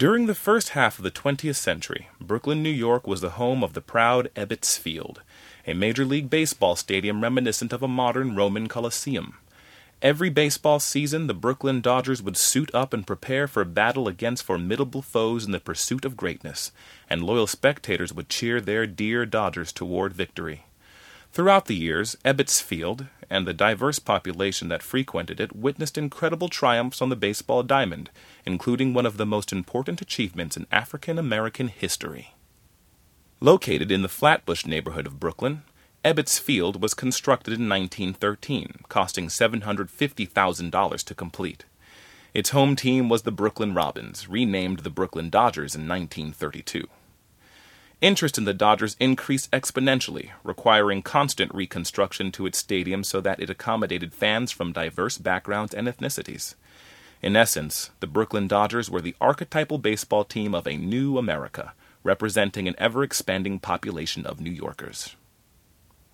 During the first half of the 20th century, Brooklyn, New York was the home of the proud Ebbets Field, a Major League Baseball stadium reminiscent of a modern Roman Colosseum. Every baseball season, the Brooklyn Dodgers would suit up and prepare for battle against formidable foes in the pursuit of greatness, and loyal spectators would cheer their dear Dodgers toward victory. Throughout the years, Ebbets Field and the diverse population that frequented it witnessed incredible triumphs on the baseball diamond, including one of the most important achievements in African American history. Located in the Flatbush neighborhood of Brooklyn, Ebbets Field was constructed in 1913, costing $750,000 to complete. Its home team was the Brooklyn Robins, renamed the Brooklyn Dodgers in 1932. Interest in the Dodgers increased exponentially, requiring constant reconstruction to its stadium so that it accommodated fans from diverse backgrounds and ethnicities. In essence, the Brooklyn Dodgers were the archetypal baseball team of a new America, representing an ever expanding population of New Yorkers.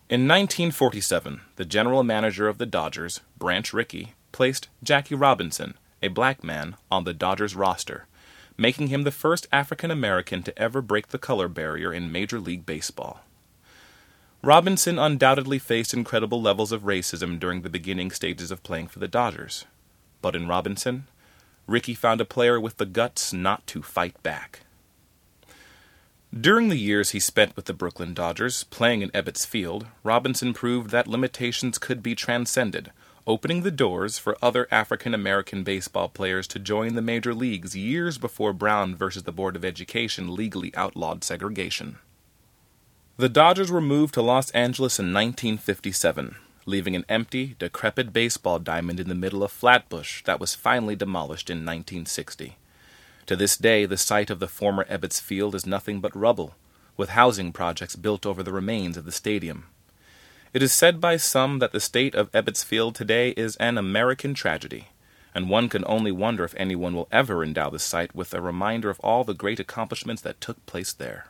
In 1947, the general manager of the Dodgers, Branch Rickey, placed Jackie Robinson, a black man, on the Dodgers roster making him the first African American to ever break the color barrier in Major League Baseball. Robinson undoubtedly faced incredible levels of racism during the beginning stages of playing for the Dodgers. But in Robinson, Rickey found a player with the guts not to fight back. During the years he spent with the Brooklyn Dodgers, playing in Ebbets Field, Robinson proved that limitations could be transcended opening the doors for other African American baseball players to join the major leagues years before Brown versus the Board of Education legally outlawed segregation. The Dodgers were moved to Los Angeles in 1957, leaving an empty, decrepit baseball diamond in the middle of Flatbush that was finally demolished in 1960. To this day, the site of the former Ebbets Field is nothing but rubble, with housing projects built over the remains of the stadium. It is said by some that the state of Ebbets Field today is an American tragedy, and one can only wonder if anyone will ever endow the site with a reminder of all the great accomplishments that took place there.